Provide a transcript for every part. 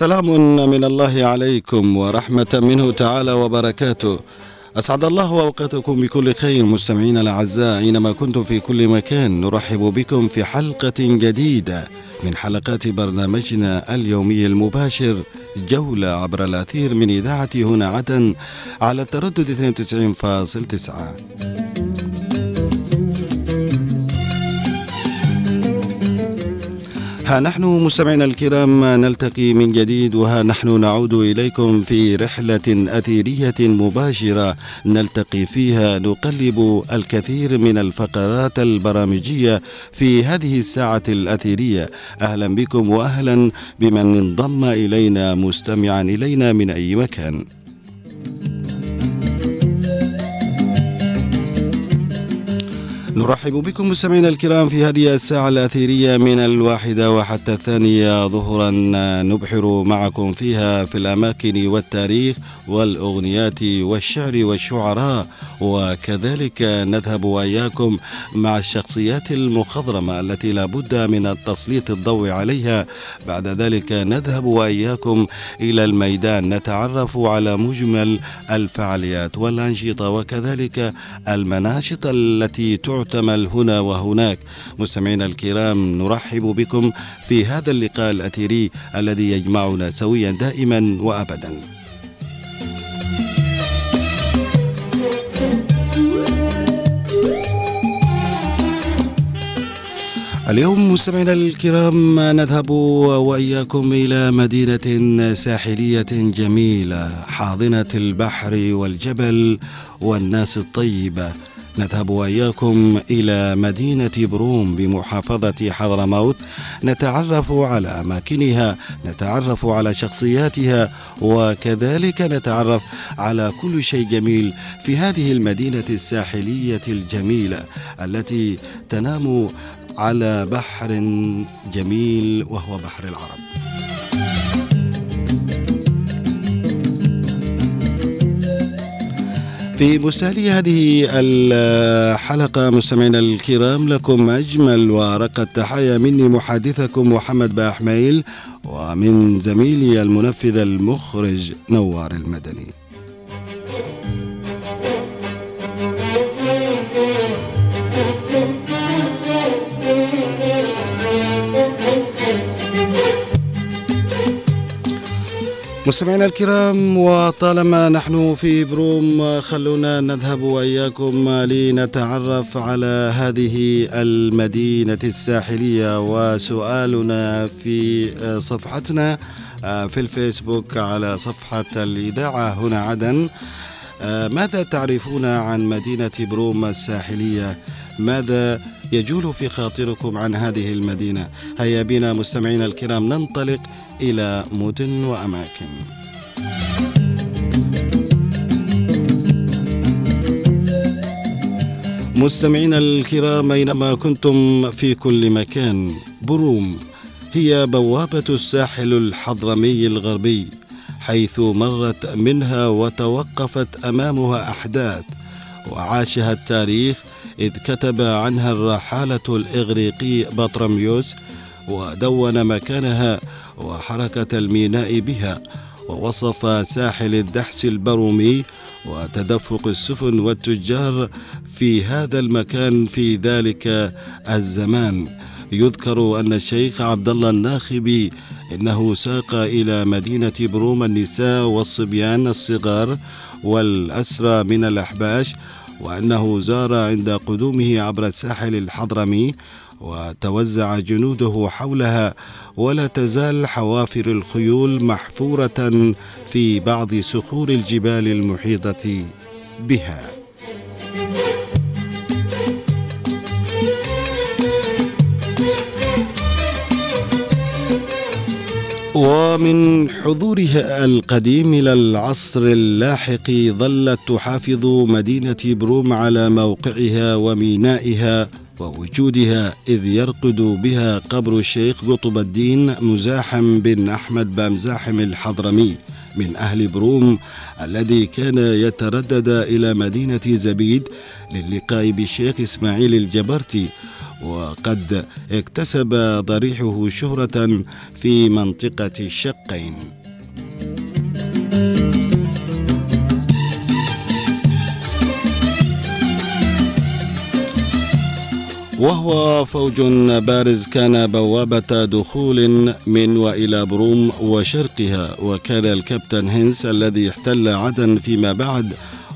سلام من الله عليكم ورحمة منه تعالى وبركاته. أسعد الله أوقاتكم بكل خير مستمعينا الأعزاء أينما كنتم في كل مكان. نرحب بكم في حلقة جديدة من حلقات برنامجنا اليومي المباشر جولة عبر الأثير من إذاعة هنا عدن على التردد 92.9 ها نحن مستمعينا الكرام نلتقي من جديد وها نحن نعود إليكم في رحلة أثيرية مباشرة نلتقي فيها نقلب الكثير من الفقرات البرامجية في هذه الساعة الأثيرية. أهلا بكم واهلا بمن انضم إلينا مستمعا إلينا من أي مكان. نرحب بكم مستمعينا الكرام في هذه الساعة الأثيرية من الواحدة وحتى الثانية ظهرا. نبحر معكم فيها في الأماكن والتاريخ والأغنيات والشعر والشعراء. وكذلك نذهب وإياكم مع الشخصيات المخضرمة التي لا بد من تسليط الضوء عليها. بعد ذلك نذهب وإياكم إلى الميدان نتعرف على مجمل الفعاليات والأنشطة وكذلك المناشط التي تعتمل هنا وهناك. مستمعينا الكرام نرحب بكم في هذا اللقاء الأثيري الذي يجمعنا سويا دائما وأبدا. اليوم مستمعينا الكرام نذهب وإياكم إلى مدينة ساحلية جميلة حاضنة البحر والجبل والناس الطيبة. نذهب وإياكم إلى مدينة بروم بمحافظة حضرموت. نتعرف على أماكنها نتعرف على شخصياتها وكذلك نتعرف على كل شيء جميل في هذه المدينة الساحلية الجميلة التي تنام على بحر جميل وهو بحر العرب. في مسالي هذه الحلقة مستمعينا الكرام لكم أجمل وأرق التحايا مني محادثكم محمد باحميل ومن زميلي المنفذ المخرج نوار المدني. مستمعينا الكرام وطالما نحن في بروم خلونا نذهب وإياكم لنتعرف على هذه المدينة الساحلية. وسؤالنا في صفحتنا في الفيسبوك على صفحة الإذاعة هنا عدن ماذا تعرفون عن مدينة بروم الساحلية؟ ماذا يجول في خاطركم عن هذه المدينة؟ هيا بنا مستمعينا الكرام ننطلق إلى مدن وأماكن. مستمعينا الكرام أينما كنتم في كل مكان بروم هي بوابة الساحل الحضرمي الغربي حيث مرت منها وتوقفت أمامها أحداث وعاشها التاريخ إذ كتب عنها الرحالة الإغريقي بطرميوس ودون مكانها وحركة الميناء بها ووصف ساحل الدحس البرومي وتدفق السفن والتجار في هذا المكان في ذلك الزمان. يذكر أن الشيخ عبد الله الناخبي إنه ساق إلى مدينة بروم النساء والصبيان الصغار والأسرى من الأحباش وأنه زار عند قدومه عبر الساحل الحضرمي وتوزع جنوده حولها ولا تزال حوافر الخيول محفورة في بعض صخور الجبال المحيطة بها. ومن حضورها القديم إلى العصر اللاحق ظلت تحافظ مدينة بروم على موقعها ومينائها ووجودها إذ يرقد بها قبر الشيخ قطب الدين مزاحم بن أحمد بامزاحم الحضرمي من أهل بروم الذي كان يتردد إلى مدينة زبيد للقاء بالشيخ إسماعيل الجبرتي وقد اكتسب ضريحه شهرة في منطقة الشقين. وهو فوج بارز كان بوابة دخول من وإلى بروم وشرقها وكان الكابتن هينس الذي احتل عدن فيما بعد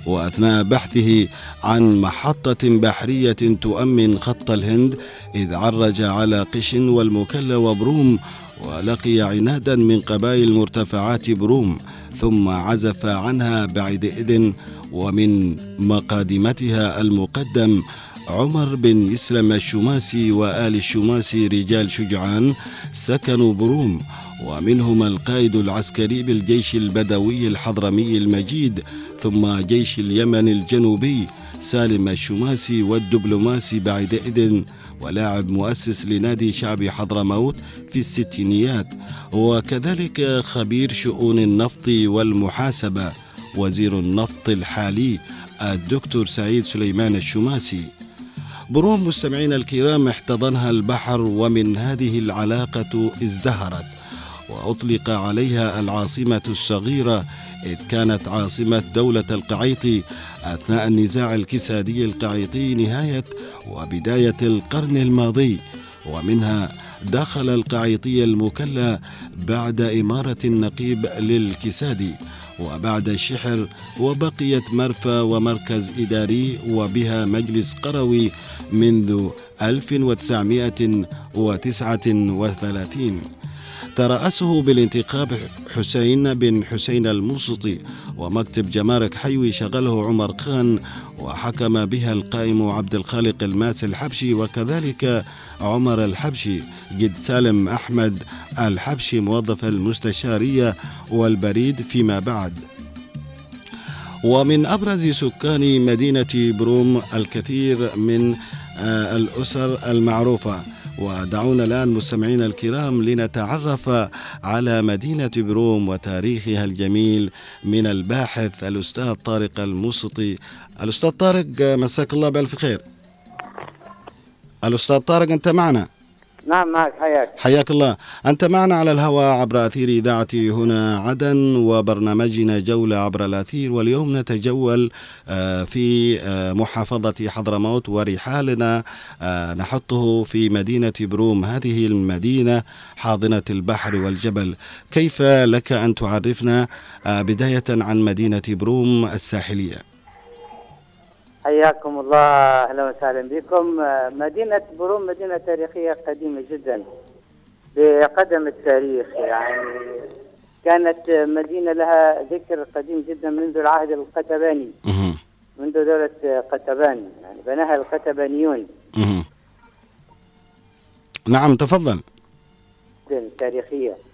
واثناء بحثه عن محطة بحرية تؤمن خط الهند إذ عرج على قش والمكلا وبروم ولقي عنادا من قبائل مرتفعات بروم ثم عزف عنها بعدئذ ومن مقادمتها المقدم عمر بن يسلم الشماسي وآل الشماسي رجال شجعان سكنوا بروم ومنهم القائد العسكري بالجيش البدوي الحضرمي المجيد ثم جيش اليمن الجنوبي سالم الشماسي والدبلوماسي بعدئذ ولاعب مؤسس لنادي شعب حضرموت في الستينيات. وكذلك خبير شؤون النفط والمحاسبة وزير النفط الحالي الدكتور سعيد سليمان الشماسي. بروم مستمعين الكرام احتضنها البحر ومن هذه العلاقة ازدهرت وأطلق عليها العاصمة الصغيرة إذ كانت عاصمة دولة القعيطي أثناء النزاع الكسادي القعيطي نهاية وبداية القرن الماضي ومنها دخل القعيطي المكلا بعد إمارة النقيب للكسادي. وبعد الشحر وبقيت مرفى ومركز إداري وبها مجلس قروي منذ 1939 ترأسه بالانتخاب حسين بن حسين الموسطي ومكتب جمارك حيوي شغله عمر خان وحكم بها القائم عبد الخالق الماس الحبشي وكذلك عمر الحبشي جد سالم أحمد الحبشي موظف المستشارية والبريد فيما بعد. ومن أبرز سكان مدينة بروم الكثير من آه، الأسر المعروفة. ودعونا الآن مستمعين الكرام لنتعرف على مدينة بروم وتاريخها الجميل من الباحث الأستاذ طارق المسطي الأستاذ طارق مساك الله بألف خير. الأستاذ طارق أنت معنا؟ نعم معك حياك. حياك الله. أنت معنا على الهواء عبر أثير إذاعة هنا عدن وبرنامجنا جولة عبر الأثير واليوم نتجول آه، في آه، محافظة حضرموت ورحالنا آه، نحطه في مدينة بروم. هذه المدينة حاضنة البحر والجبل. كيف لك أن تعرفنا بداية عن مدينة بروم الساحلية؟ حياكم الله أهلا وسهلا بكم. مدينة بروم مدينة تاريخية قديمة جدا بقدم التاريخ يعني. كانت مدينة لها ذكر قديم جدا منذ العهد القتباني. منذ دولة قتبان يعني بناها القتبانيون. نعم تفضل. تاريخية. آه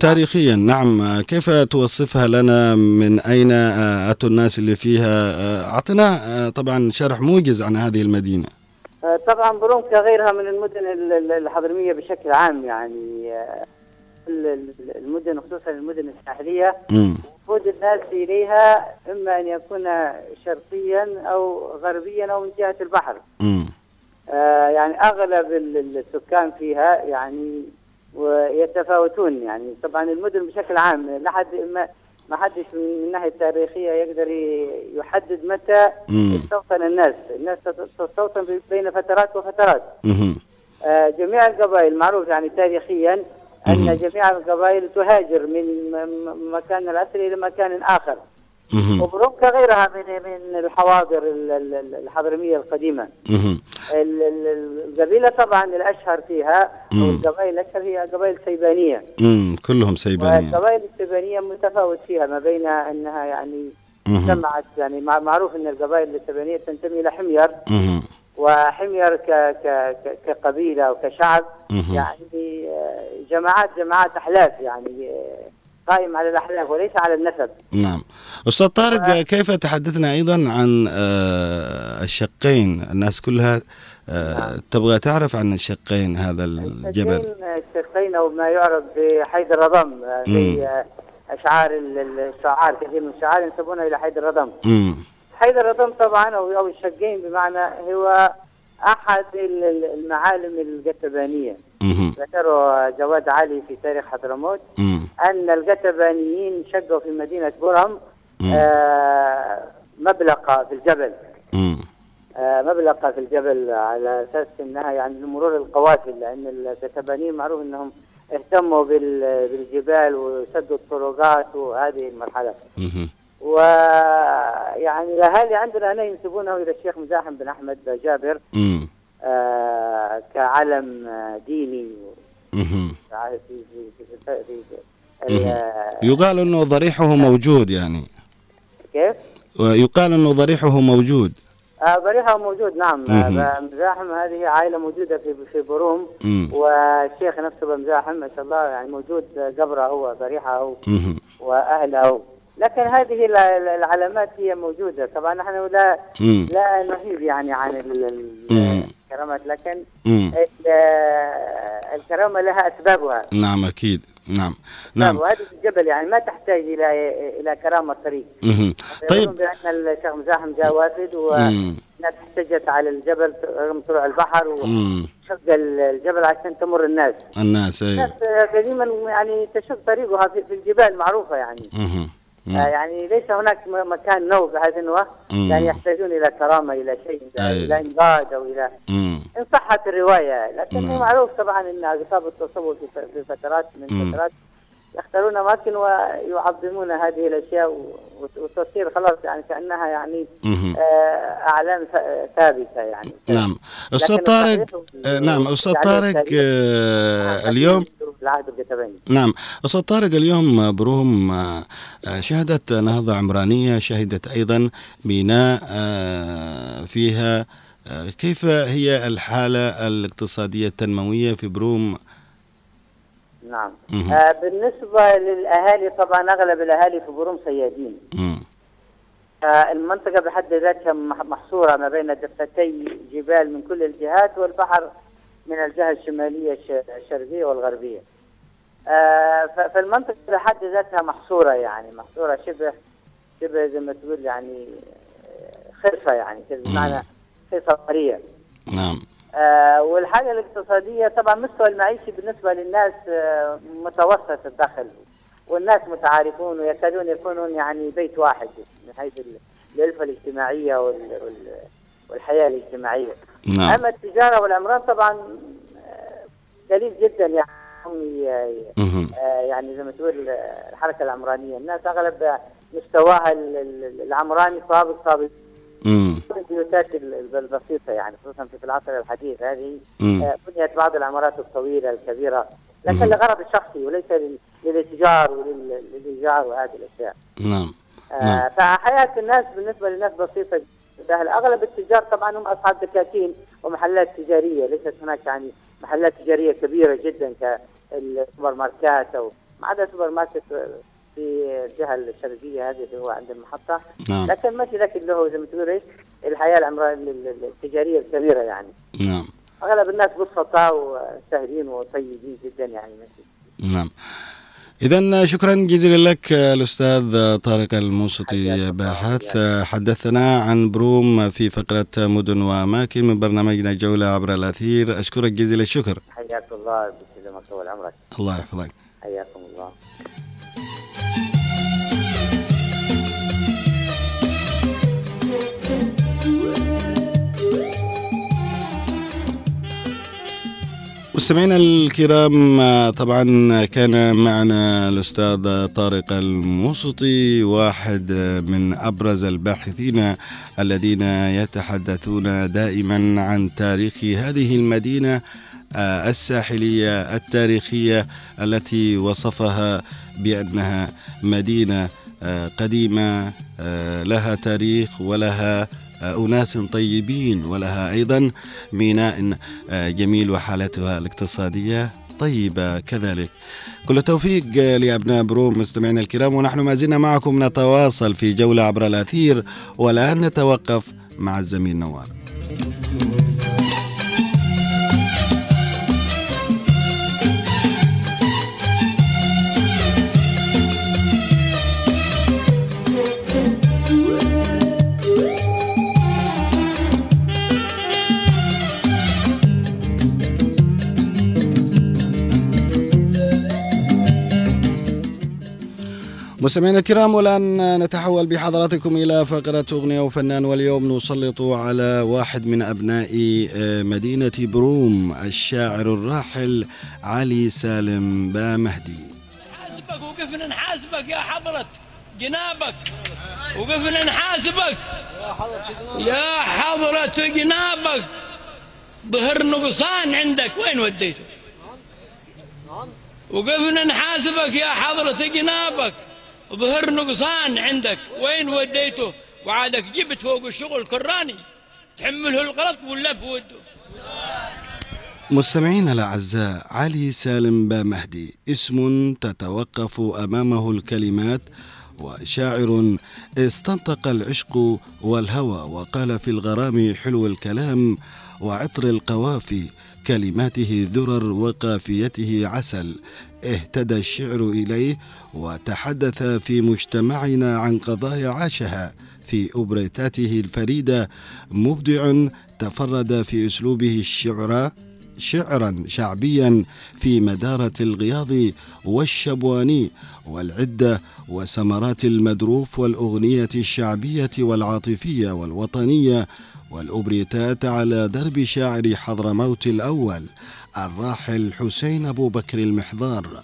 تاريخيا نعم. آه كيف توصفها لنا؟ من أين؟ آه أتوا الناس اللي فيها؟ آه أعطنا آه طبعا شرح موجز عن هذه المدينة. آه طبعا بروم كغيرها من المدن الحضرمية بشكل عام يعني آه المدن خصوصا المدن الساحلية. وفود الناس إليها إما أن يكون شرقيا أو غربيا أو من جهة البحر. آه يعني أغلب السكان فيها يعني ويتفاوتون يعني. طبعا المدن بشكل عام لا حد ما ما حدش من الناحية التاريخية يقدر يحدد متى تستوطن الناس، الناس تستوطن بين فترات وفترات. آه جميع القبائل معروف يعني تاريخيا أن جميع القبائل تهاجر من مكان الاصلي إلى مكان آخر. وبروم كغيرها من من الحواضر الحضرمية القديمة. القبيلة طبعا الأشهر فيها أو القبائل الأشهر هي قبائل سيبانية. امم كلهم سيبانيه. القبائل السيبانية متفاوت فيها ما بين أنها يعني جمعت يعني معروف إن القبائل السيبانية تنتمي إلى حمير. وحمير ك ك كقبيلة وكشعب. يعني آه، جماعات جماعات أحلاف يعني آه، قائم على الاحلاف وليس على النسب نعم أستاذ طارق كيف تحدثنا أيضا عن آه، الشقين الناس كلها آه، تبغى تعرف عن الشقين هذا الجبل الشقين أو ما يعرف بحيد الرضم. زي آه، ال- الشعار كثير من الشعار ينسبونها إلى حيد الرضم مم. حيد الرضم طبعا أو أو الشقين بمعنى هو ال- المعالم القتبانيه مهم. ذكره جواد علي في تاريخ حضرموت. أن القتبانيين شقوا في مدينة برهم. آه مبلقه في الجبل. آه مبلقه في الجبل على أساس إنها يعني لمرور القوافل لأن القتبانيين معروف إنهم اهتموا بال- بالجبال وسدوا الطرقات وهذه المرحلة مهم. ويعني الأهالي عندنا هنا ينسبونه إلى الشيخ مزاحم بن أحمد جابر كعلم آه، ديني في ال- يقال أنه ضريحه موجود يعني. كيف؟ ويقال أنه ضريحه موجود. آه بريحة موجود نعم. آه مزاحم هذه عائلة موجودة في في بروم. والشيخ نفسه بمزاحم ما شاء الله يعني موجود قبره هو ضريحة هو. وأهله. هو لكن هذه ال- ال- العلامات هي موجودة. طبعا نحن لا. لا نهيب يعني عن مم. الكرامات لكن مم. ال- الكرامة لها أسبابها نعم أكيد نعم نعم وهذه الجبل يعني ما تحتاج إلى إلى كرامة طريق طيب بأن الشيخ مزاحم جاء وافد مم. والناس احتجت على الجبل رغم طلوع البحر مم. وشق الجبل عشان تمر الناس الناس أيوه الناس قديما يعني تشق طريقها في الجبال معروفة يعني مهم. آه نعم. يعني ليس هناك مكان نوم انه مم. يعني يحتاجون إلى كرامة إلى شيء. إلى انقاذ أو إلى. إن صحت الرواية لكن نعم. معروف طبعا إن اصحاب التصوف في فترات من. فترات يختارون أماكن ويعظمون هذه الأشياء وتصير خلاص يعني كأنها يعني. آه، أعلام ثابتة يعني نعم أستاذ لكن طارق آه، نعم أستاذ يعني طارق التاريخ- اليوم العهد القتباني نعم. أستاذ طارق اليوم بروم آه، شهدت نهضة عمرانية شهدت أيضا ميناء آه، فيها آه، كيف هي الحالة الاقتصادية التنموية في بروم؟ نعم. آه بالنسبة للأهالي طبعا أغلب الأهالي في بروم صيادين مم. آه المنطقة بحد ذاتها مح- محصورة ما بين دفتي جبال من كل الجهات والبحر من الجهة الشمالية الش- الشرقية والغربية. آه فالمنطقة بحد ذاتها محصورة يعني محصورة شبه شبه زي ما تقول يعني آه، خرفة يعني بمعنى خرفة طرية. نعم. آه والحاله الاقتصادية طبعا مستوى المعيشي بالنسبة للناس آه متوسط الدخل والناس متعارفون ويكادون يكونون يعني بيت واحد من حيث ال- الألفة الاجتماعية وال وال والحياة الاجتماعية. نعم أما التجارة والعمران طبعا آه، قليل جدا يعني هم مهم. آه، يعني زي ما تقول آه، الحركة العمرانية، الناس أغلب مستواها ال- ال- العمراني صابت مم. البيوتات ال- ال- البسيطة يعني خصوصا في العصر الحديث هذه. آه، بنيت بعض العمارات الطويلة الكبيرة لكن. لغرض الشخصي وليس لل- للاتجار وللإيجار وهذه الأشياء نعم آه، نعم. فحياة الناس بالنسبة للناس بسيطة سهلة أغلب التجار طبعا هم أصحاب دكاكين ومحلات تجارية. ليست هناك يعني محلات تجارية كبيرة جدا كالسوبر ماركات أو ما عدا سوبر ماركت في الجهة الشرقية. هذه اللي هو عند المحطة. نعم. لكن ماشي اللي هو زي ما تقول إيش؟ الحياة التجارية الكبيرة يعني. نعم. أغلب الناس بسطاء وسهلين وطيبين جدا يعني. ماشي نعم. إذا شكرا جزيلا لك الأستاذ طارق الموسطي. باحث. حدثنا عن بروم في فقرة مدن وأماكن من برنامجنا جولة عبر الأثير. أشكرك جزيل الشكر حياك الله بسلامك طول عمرك الله يحفظك. حياكم الله. مستمعينا الكرام طبعا كان معنا الأستاذ طارق الموسطي واحد من أبرز الباحثين الذين يتحدثون دائما عن تاريخ هذه المدينة آه، الساحلية التاريخية التي وصفها بأنها مدينة آه، قديمة آه، لها تاريخ ولها أناس طيبين ولها أيضا ميناء جميل وحالتها الاقتصادية طيبة كذلك. كل التوفيق لأبناء بروم مستمعينا الكرام ونحن ما زلنا معكم نتواصل في جولة عبر الأثير والآن نتوقف مع الزميل نوار. مستمعينا الكرام والآن نتحول بحضراتكم إلى فقرة أغنية وفنان واليوم نسلط على واحد من أبناء آه، مدينة بروم الشاعر الراحل علي سالم بامهدي. نحاسبك وقفنا نحاسبك يا حضرة جنابك. وقفنا نحاسبك. يا حضرة جنابك. ظهر نقصان عندك. وين وديته؟ وقفنا نحاسبك يا حضرة جنابك. ظهر نقصان عندك. وين وديته؟ وعادك جبت فوق الشغل كراني. تحمله الغلط واللف وده؟ مستمعينا الأعزاء علي سالم بامهدي. اسم تتوقف أمامه الكلمات وشاعر استنطق العشق والهوى وقال في الغرام حلو الكلام وعطر القوافي كلماته درر وقافيته عسل. اهتدى الشعر إليه وتحدث في مجتمعنا عن قضايا عاشها في اوبريتاته الفريدة مبدع تفرد في أسلوبه الشعر شعرا شعبيا في مدارة الغياض والشبواني والعدة وسمرات المدروف والأغنية الشعبية والعاطفية والوطنية والأوبريتات على درب شاعر حضرموت الأول. الراحل حسين أبو بكر المحضار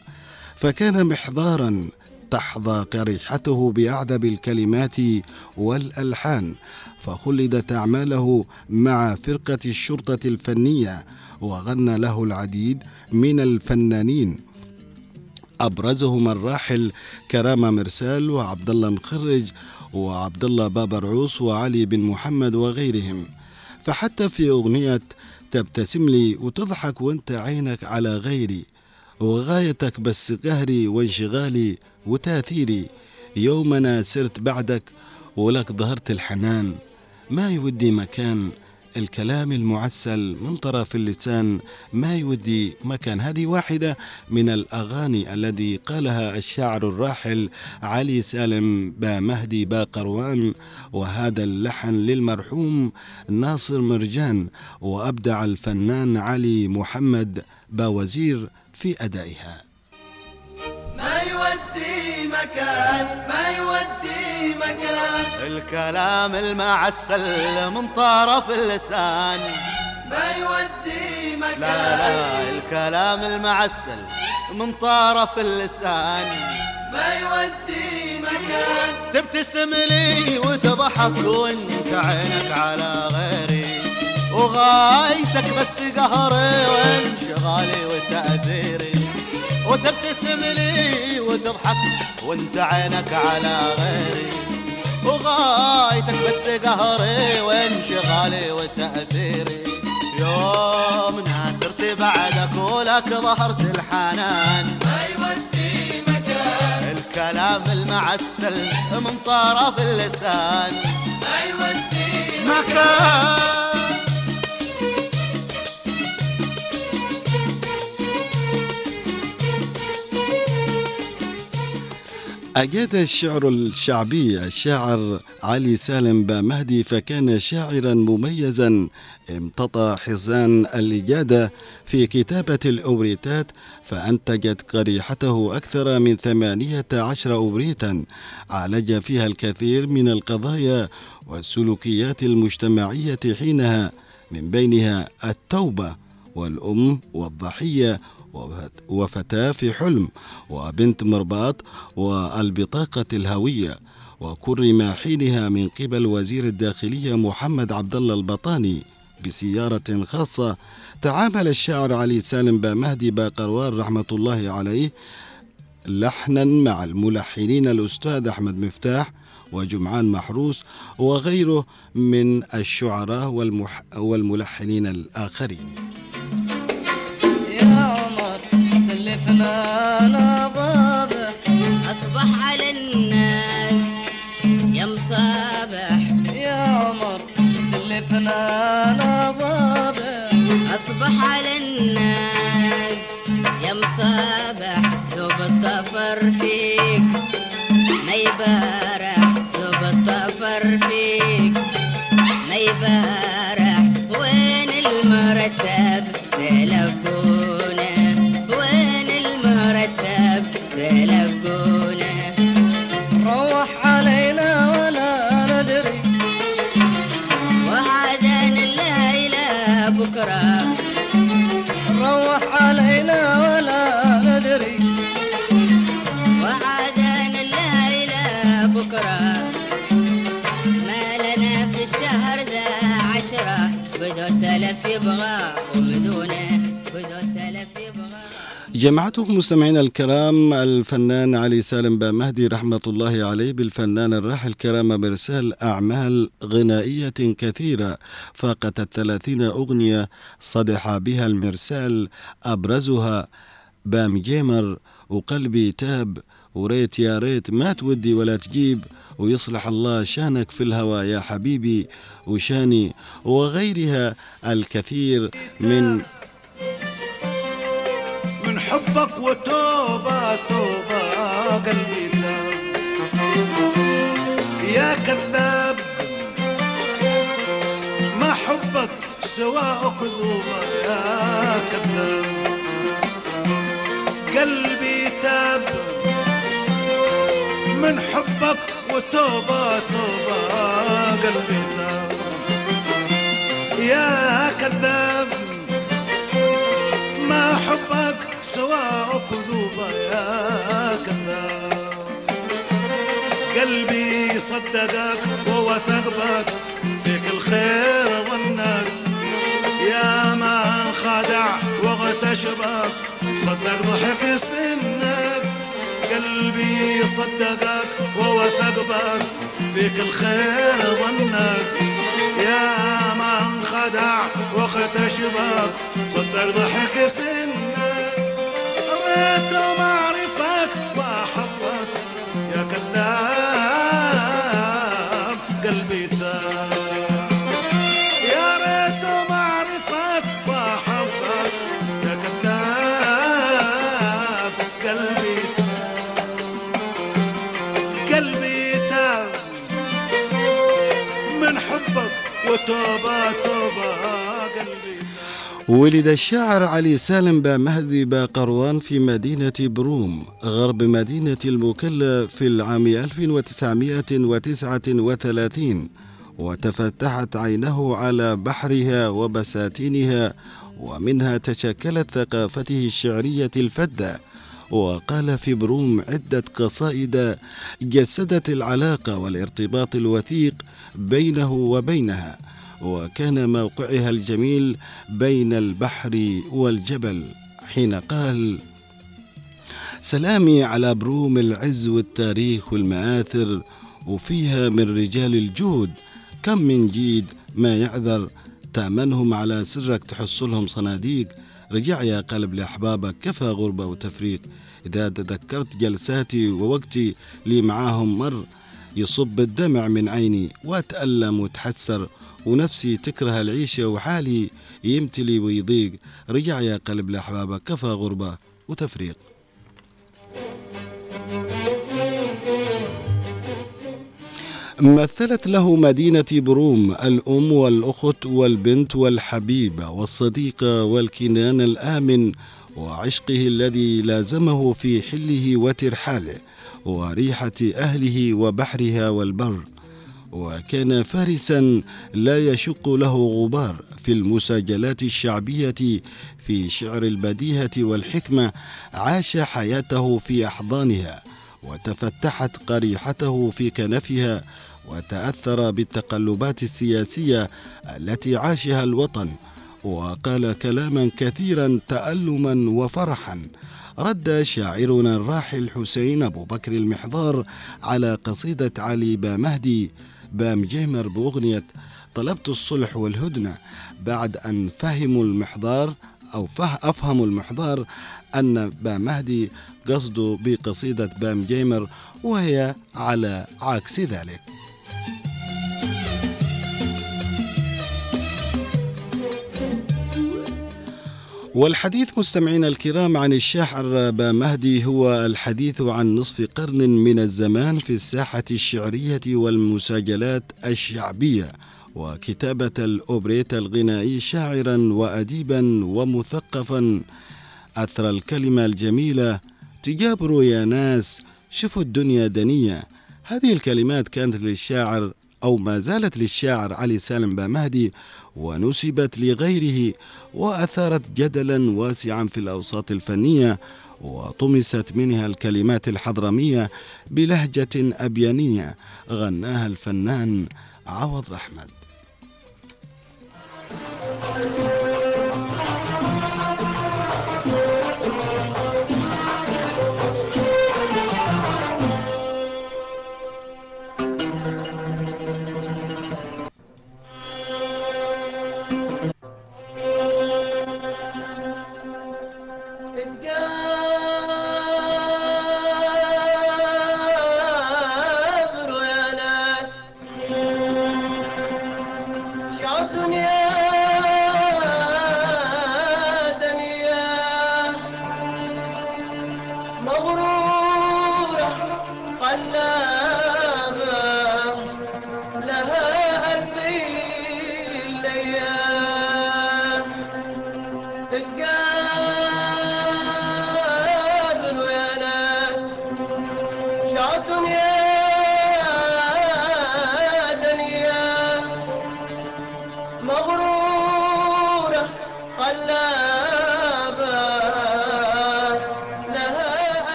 فكان محضارا تحظى قريحته بأعذب الكلمات والألحان فخلدت أعماله مع فرقة الشرطة الفنية وغنى له العديد من الفنانين. أبرزهم الراحل كرامة مرسال وعبد الله مخرج وعبد الله بابا رعوس وعلي بن محمد وغيرهم. فحتى في أغنية تبتسم لي وتضحك وانت عينك على غيري وغايتك بس قهري وانشغالي وتأثيري. يوم أنا سرت بعدك ولك ظهرت الحنان ما يودي مكان الكلام المعسل من طرف اللسان ما يودي مكان. هذه واحدة من الأغاني الذي قالها الشاعر الراحل علي سالم با مهدي با قروان وهذا اللحن للمرحوم ناصر مرجان وأبدع الفنان علي محمد با وزير في أدائها. ما يودي مكان ما يودي مكان. الكلام المعسل من طرف اللسان. ما يودي مكان. لا لا الكلام المعسل من طرف اللسان. ما يودي مكان. تبتسم لي وتضحك وانت عينك على غيري. وغايتك بس قهري وانشغالي وتأثيري. وتبتسم لي وتضحك وانت عينك على غيري. وغايتك بس قهري وانشغالي وتأثيري. يوم ناسرت بعدك ولك ظهرت الحنان. ما يودي مكان الكلام المعسل من طرف اللسان. ما يودي مكان أجاد الشعر الشعبي الشاعر علي سالم بامهدي فكان شاعرا مميزا امتطى حصان الإجادة في كتابة الأوبريتات فأنتجت قريحته أكثر من ثمانية عشر أوبريتا عالج فيها الكثير من القضايا والسلوكيات المجتمعية حينها من بينها التوبة والأم والضحية وفتاة في حلم وبنت مرباط والبطاقة الهوية. وكرم حينها من قبل وزير الداخلية محمد عبد الله البطاني بسيارة خاصة تعامل الشاعر علي سالم بامهدي باقروان رحمة الله عليه لحنا مع الملحنين الأستاذ أحمد مفتاح وجمعان محروس وغيره من الشعراء والمح والملحنين الآخرين. خلفنا نضابه أصبح على الناس يا مصابح يا عمر خلفنا نضابه أصبح على الناس يا مصابح دوب الطفر فيك ما يبارح. دوب الطفر فيك ما يبارح. جمعتكم مستمعينا الكرام الفنان علي سالم بامهدي رحمة الله عليه بالفنان الراحل كرامة مرسال أعمال غنائية كثيرة فاقت الثلاثين أغنية صدح بها المرسال أبرزها بام جيمر وقلبي تاب وريت يا ريت ما تودي ولا تجيب ويصلح الله شانك في الهوى يا حبيبي وشاني وغيرها الكثير من من حبك وتوبة توبة قلبي تاب. يا كذاب ما حبك سواء كذوبة يا كذاب. قلبي تاب. من حبك وتوبة توبة قلبي تاب. يا كذاب ما حبك سواء كذوبة يا كذاب قلبي صدقك ووثق بك فيك الخير ظنك. يا ما انخدع واغتشبك صدق ضحك سنك. قلبي صدقك ووثق بك فيك الخير ظنك. يا ما انخدع واختشبك صدق ضحك سنك. ريت معرفك واحبك يا كذاب ولد الشاعر علي سالم بامهدي باقروان في مدينة بروم غرب مدينة المكلا في العام 1939 وتفتحت عينه على بحرها وبساتينها ومنها تشكلت ثقافته الشعرية الفذة وقال في بروم عدة قصائد جسدت العلاقة والارتباط الوثيق بينه وبينها. وكان موقعها الجميل بين البحر والجبل حين قال سلامي على بروم العز والتاريخ والمآثر وفيها من رجال الجود كم من جيد ما يعذر تأمنهم على سرك تحصلهم صناديق. رجع يا قلب لأحبابك كفى غربة وتفريق. إذا تذكرت جلساتي ووقتي لي معاهم مر. يصب الدمع من عيني وأتألم وتحسر. ونفسي تكره العيشة وحالي يمتلي ويضيق. رجع يا قلب لأحبابك كفى غربة وتفريق. مثلت له مدينة بروم الأم والأخت والبنت والحبيبة والصديقة والكنان الآمن وعشقه الذي لازمه في حله وترحاله وريحة أهله وبحرها والبر. وكان فارسا لا يشق له غبار في المساجلات الشعبية في شعر البديهة والحكمة عاش حياته في أحضانها وتفتحت قريحته في كنفها وتأثر بالتقلبات السياسية التي عاشها الوطن وقال كلاما كثيرا تألما وفرحا. رد شاعرنا الراحل حسين أبو بكر المحضار على قصيدة علي بامهدي بام جيمر بأغنية طلبت الصلح والهدنة بعد أن فهموا المحضار أو فه أفهموا المحضار أن بامهدي قصده بقصيدة بام جيمر وهي على عكس ذلك. والحديث مستمعينا الكرام عن الشاعر بامهدي هو الحديث عن نصف قرن من الزمان في الساحة الشعرية والمساجلات الشعبية وكتابة الأوبريتا الغنائي شاعرا وأديبا ومثقفا. أثر الكلمة الجميلة تجابروا يا ناس شوفوا الدنيا دنية هذه الكلمات كانت للشاعر أو ما زالت للشاعر علي سالم بامهدي ونسبت لغيره وأثارت جدلا واسعا في الأوساط الفنية وطمست منها الكلمات الحضرمية بلهجة أبيانية غناها الفنان عوض أحمد.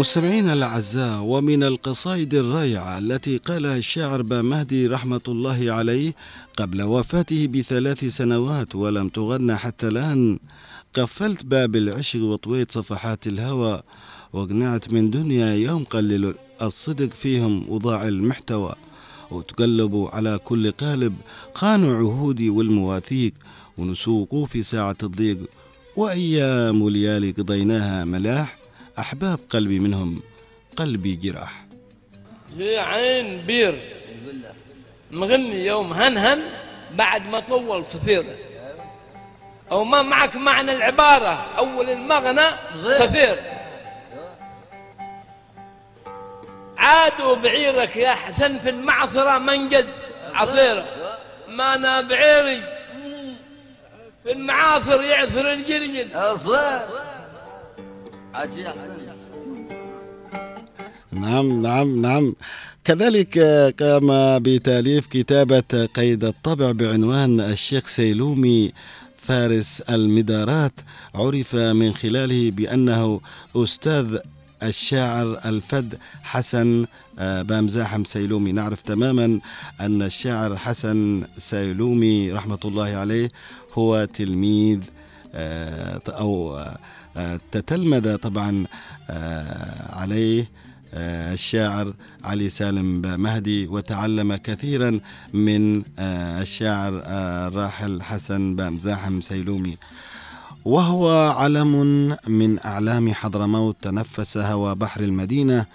مستمعينا الأعزاء ومن القصائد الرائعة التي قالها الشاعر بامهدي رحمة الله عليه قبل وفاته بثلاث سنوات ولم تغنى حتى الآن قفلت باب العشق وطويت صفحات الهوى واقنعت من دنيا يوم قللوا الصدق فيهم وضاع المحتوى وتقلبوا على كل قالب خانوا عهودي والمواثيق ونسوقوا في ساعة الضيق وأيام ليالي قضيناها ملاح أحباب قلبي منهم قلبي جراح. في عين بير. مغني يوم هنهن بعد ما طول صفيره أو ما معك معنى العبارة أول المغنى صفير عادوا بعيرك يا حسن في المعصرة منجز عصيره ما أنا بعيري. في المعاصر يعصر الجلجل. نعم نعم نعم. كذلك قام بتأليف كتابة قيد الطبع بعنوان الشيخ سيلومي فارس المدارات. عرف من خلاله بأنه أستاذ الشاعر الفد حسن آه، بامزاحم سيلومي. نعرف تماما أن الشاعر حسن سيلومي رحمة الله عليه هو تلميذ آه، أو تتلمذ طبعا آه، عليه آه، الشاعر علي سالم مهدي وتعلم كثيرا من آه، الشاعر الراحل حسن بامزاحم سيلومي. وهو علم من أعلام حضرموت تنفس هوى بحر المدينة.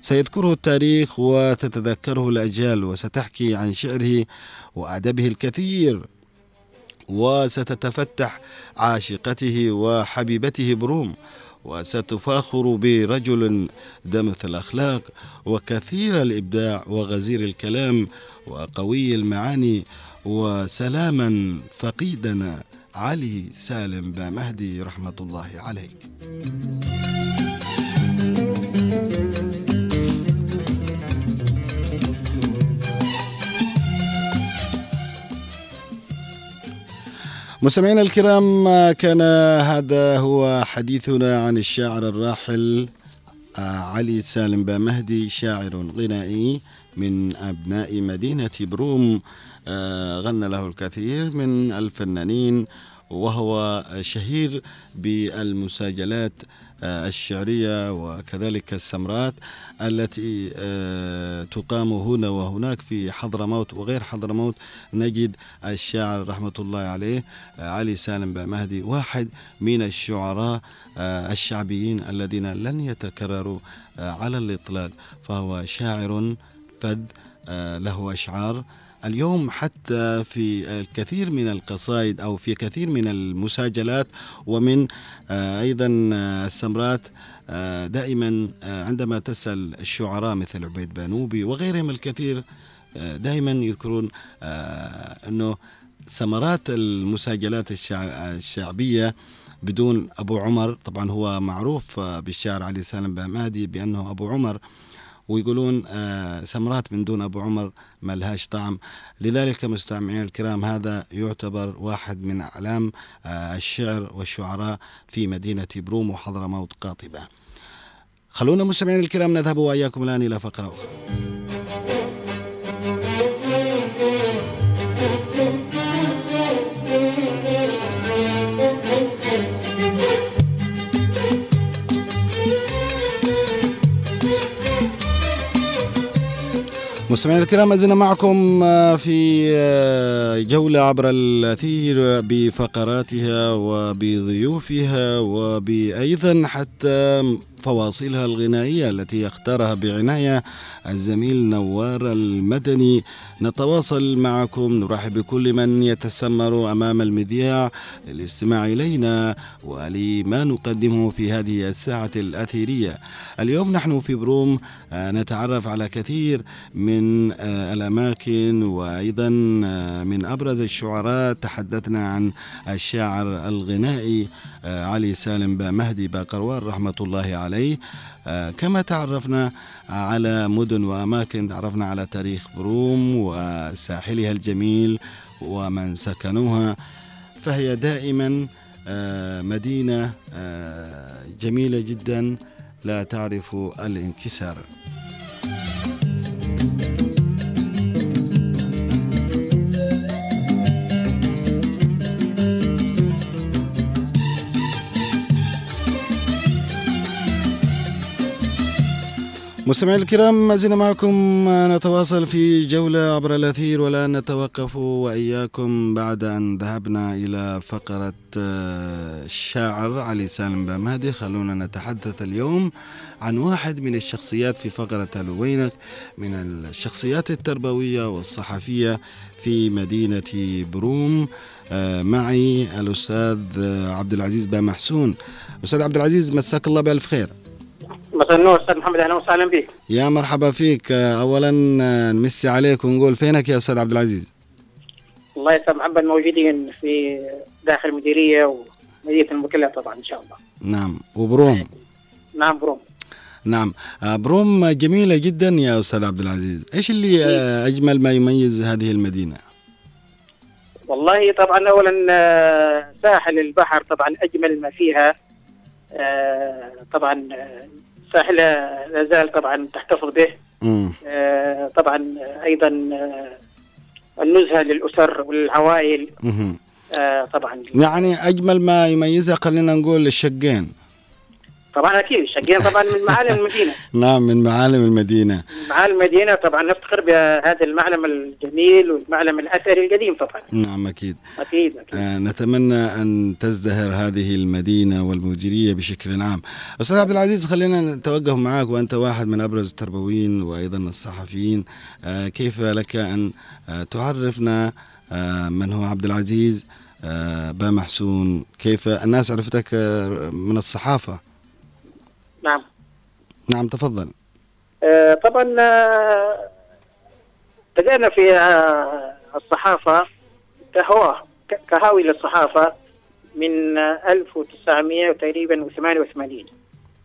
سيذكره التاريخ وتتذكره الأجيال وستحكي عن شعره وأدبه الكثير. وستتفتح عاشقته وحبيبته بروم وستفاخر برجل دمث الأخلاق وكثير الإبداع وغزير الكلام وقوي المعاني وسلاما فقيدنا علي سالم بامهدي رحمة الله عليك. مستمعينا الكرام كان هذا هو حديثنا عن الشاعر الراحل آه، علي سالم بامهدي شاعر غنائي من أبناء مدينة بروم. آه، غنى له الكثير من الفنانين وهو شهير بالمساجلات الشعرية وكذلك السمرات التي آه، تقام هنا وهناك في حضرموت وغير حضرموت. نجد الشاعر رحمة الله عليه آه، علي سالم بمهدي واحد من الشعراء آه، الشعبيين الذين لن يتكرروا آه، على الإطلاق فهو شاعر فذ آه، له أشعار اليوم حتى في الكثير من القصائد أو في كثير من المساجلات ومن آه، أيضا آه، السمرات آه، دائما عندما تسأل الشعراء مثل عبيد بانوبي وغيرهم الكثير دائما يذكرون أنه سمرات المساجلات الشع- الشعبية بدون أبو عمر طبعا هو معروف بالشاعر علي سالم بهمادي بأنه أبو عمر ويقولون آه، سمرات من دون أبو عمر ما لهاش طعم. لذلك مستمعين الكرام هذا يعتبر واحد من أعلام آه، الشعر والشعراء في مدينة بروم وحضرموت قاطبة. خلونا مستمعين الكرام نذهب وإياكم الآن إلى فقرة أخرى. مستمعينا الكرام ما زلنا معكم آه، في آه، جولة عبر الأثير بفقراتها وبضيوفها وبأيضا حتى فواصلها الغنائية التي اختارها بعناية الزميل نوار المدني. نتواصل معكم نرحب بكل من يتسمر أمام المذياع للاستماع إلينا ولما نقدمه في هذه الساعة الأثيرية. اليوم نحن في بروم آه، نتعرف على كثير من آه، الأماكن وأيضا آه، من أبرز الشعراء. تحدثنا عن الشاعر الغنائي علي سالم بمهدي باقروان رحمة الله عليه. آه، كما تعرفنا على مدن وأماكن تعرفنا على تاريخ بروم وساحلها الجميل ومن سكنوها فهي دائما آه، مدينة آه، جميلة جدا لا تعرف الانكسار. مستمعينا الكرام ما زلنا معكم نتواصل في جولة عبر الأثير والآن نتوقف وإياكم بعد أن ذهبنا إلى فقرة آه، الشاعر علي سالم بامهدي. خلونا نتحدث اليوم عن واحد من الشخصيات في فقرة الوينك من الشخصيات التربوية والصحفية في مدينة بروم. آه، معي الأستاذ آه، عبد العزيز بامحسون. أستاذ عبد العزيز مساك الله بألف خير. مساء النور أستاذ محمد أهلا وسهلا بك. يا مرحبا فيك. اولا نمسي عليك ونقول فينك يا أستاذ عبد العزيز؟ والله يا أستاذ محمد موجودين في داخل المديرية ومدينة المكلا طبعا إن شاء الله. نعم. وبروم. نعم بروم. نعم. آه، بروم جميلة جدا يا أستاذ عبد العزيز. إيش اللي آه، أجمل ما يميز هذه المدينة؟ والله طبعا اولا آه، ساحل البحر طبعا أجمل ما فيها. طبعا ساحلها لا زال طبعا تحتفظ به. آه، طبعا آه، أيضا آه، النزهة للأسر والعوائل. آه، طبعا يعني أجمل ما يميزها خلينا نقول الشقين طبعا أكيد شقين طبعا من معالم المدينة. نعم من معالم المدينة. معالم المدينة طبعا نفتخر بهذا المعلم الجميل والمعلم الأثري القديم طبعا. نعم أكيد. أكيد أكيد. آه، نتمنى أن تزدهر هذه المدينة والمديرية بشكل عام. أستاذ عبد العزيز خلينا نتوقف معك وأنت واحد من أبرز التربويين وأيضا الصحفيين. آه، كيف لك أن آه، تعرفنا آه، من هو عبد العزيز؟ آه، بامحسون كيف الناس عرفتك آه، من الصحافة؟ نعم. نعم تفضل. آه، طبعا آه، بدأنا في آه، الصحافة كهواه كهاوي للصحافة من آه، 1900 تقريبا و88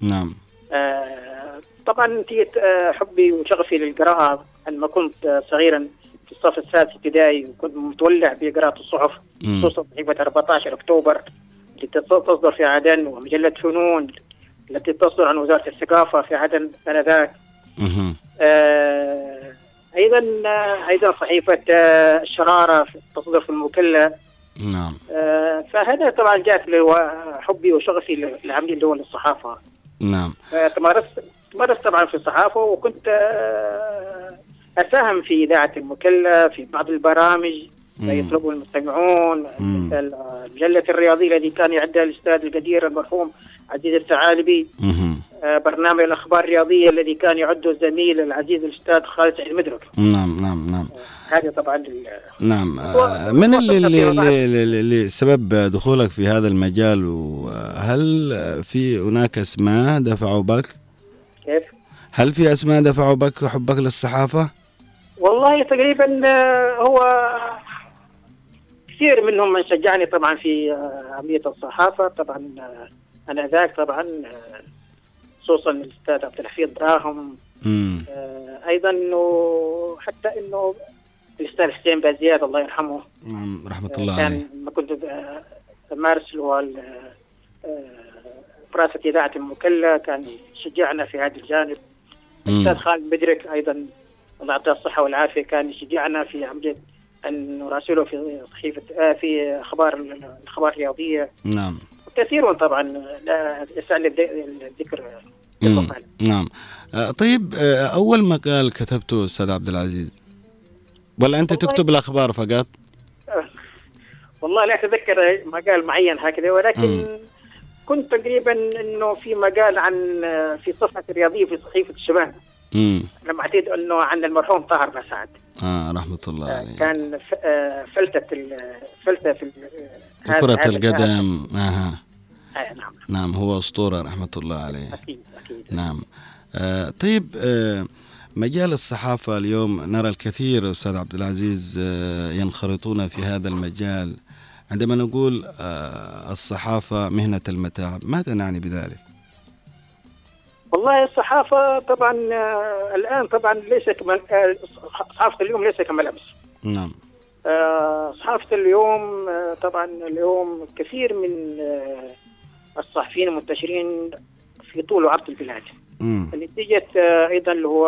نعم. آه، طبعا نتيجة آه، حبي وشغفي للقراءة عندما كنت آه، صغيرا في الصف السادس ابتدائي وكنت متولع بقراءة الصحف. خصوصا صحيفة 14 أكتوبر التي تصدر في عدن ومجلة فنون التي تصدر عن وزارة الثقافة في عدن آنذاك مهم. آه، أيضا آه، أيضا صحيفة آه، الشرارة تصدر في المكلا. نعم. آه، فهذا طبعا جاءت حبي وشغفي لعملي اللي هو للصحافه نعم. آه، تمارست تمارست طبعا في الصحافة وكنت آه، أساهم في إذاعة المكلا في بعض البرامج. يطلبه المستمعون. المجلة الرياضية الذي كان يعدها الاستاذ القدير المرحوم عزيز الثعالبي. آه، برنامج الأخبار الرياضية الذي كان يعده الزميل العزيز الأستاذ خالد سعيد مدرك. نعم نعم نعم. هذا طبعا نعم. آه، من اللي, اللي, اللي, اللي, اللي سبب دخولك في هذا المجال؟ وهل في هناك أسماء دفعوا بك؟ كيف؟ هل في أسماء دفعوا بك حبك للصحافة؟ والله تقريبا آه، هو كثير منهم من شجعني طبعا في آه، عمليه الصحافة. طبعا آه، أنا ذاك طبعا آه، خصوصا الأستاذ عبد الحفيظ دراهم آه، أيضا إنه حتى إنه الأستاذ حسين بازياد الله يرحمه نعم رحمة آه، الله عليه. كان لما كنت آه، ال- آه، براسه إذاعة المكلا كان يشجعنا في هذا الجانب. مم. الاستاذ خالد مدرك أيضا الله يعطيه الصحة والعافية كان يشجعنا في عمليه أن نراسله في صحيفه آه في أخبار الأخبار الرياضية. نعم. كثير طبعا لا الذ- الذكر. نعم. آه، طيب آه، أول مقال كتبته أستاذ عبد العزيز ولا أنت تكتب الأخبار فقط؟ والله لا أتذكر مقال معين هكذا ولكن مم. كنت تقريبا إنه في مقال عن في صفحة رياضية في صحيفة الشباب. امم لما اعتقد إنه عن المرحوم طاهر مسعد آه رحمة الله عليه. كان آه، فلتة فلتة في كرة القدم. أها آه، نعم. نعم هو أسطورة رحمة الله عليه. أكيد أكيد. نعم. آه طيب آه مجال الصحافة اليوم نرى الكثير أستاذ عبد العزيز آه ينخرطون في هذا المجال. عندما نقول آه الصحافة مهنة المتاعب ماذا نعني بذلك؟ والله الصحافة طبعا آه، الآن طبعا ليس كما آه، صحافة اليوم ليس كما الأمس نعم آه، صحافة اليوم طبعا اليوم كثير من الصحفيين المنتشرين في طول وعرض البلاد. نتيجة أيضا اللي هو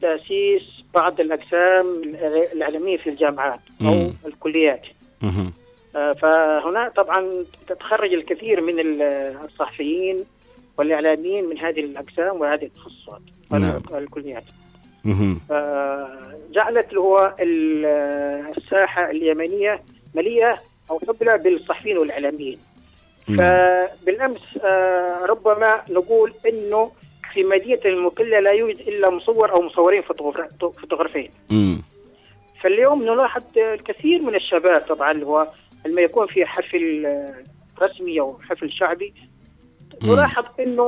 تأسيس بعض الأقسام الإعلامية في الجامعات أو. الكليات. آه، فهنا طبعا تتخرج الكثير من ال- الصحفيين والإعلاميين من هذه الأقسام وهذه التخصصات نعم. الكليات. آه، جعلت اللي هو ال- الساحة اليمنية مليئة أو حبلى بالصحفيين والإعلاميين نعم. فبالأمس آه، ربما نقول أنه في مدينة المكلا لا يوجد إلا مصور أو مصورين فوتوغرا- فوتوغرافيين. فاليوم نلاحظ الكثير من الشباب طبعا هو لما يكون في حفل آه، رسمي أو حفل شعبي. نلاحظ إنه